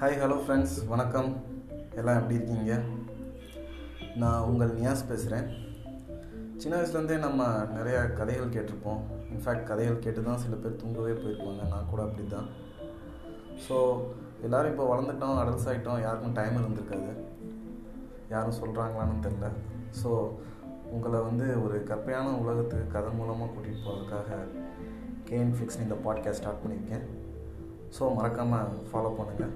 Hi hello friends வணக்கம். எல்லாம் எப்படி இருக்கீங்க? நான் உங்கள் நியாஸ் பேசுகிறேன் சின்ன வயசுலேருந்தே நம்ம நிறைய கதைகள் கேட்டிருப்போம். இன்ஃபேக்ட் கதைகள் கேட்டு தான் சில பேர் தூங்கவே போயிருப்பாங்க. நான் கூட அப்படி தான் ஸோ எல்லோரும் இப்போ வளர்ந்துட்டோம் அடல்ஸ் ஆகிட்டோம் யாருக்கும் டைம் இருந்திருக்காது. யாரும் சொல்கிறாங்களான்னு தெரில ஸோ உங்களை வந்து ஒரு கற்பையான உலகத்துக்கு கதை மூலமாக கூட்டிகிட்டு போகிறதுக்காக கேஎன் ஃபிக்ஸ் இந்த பாட்காஸ்ட் ஸ்டார்ட் பண்ணியிருக்கேன். ஸோ மறக்காமல் ஃபாலோ பண்ணுங்கள்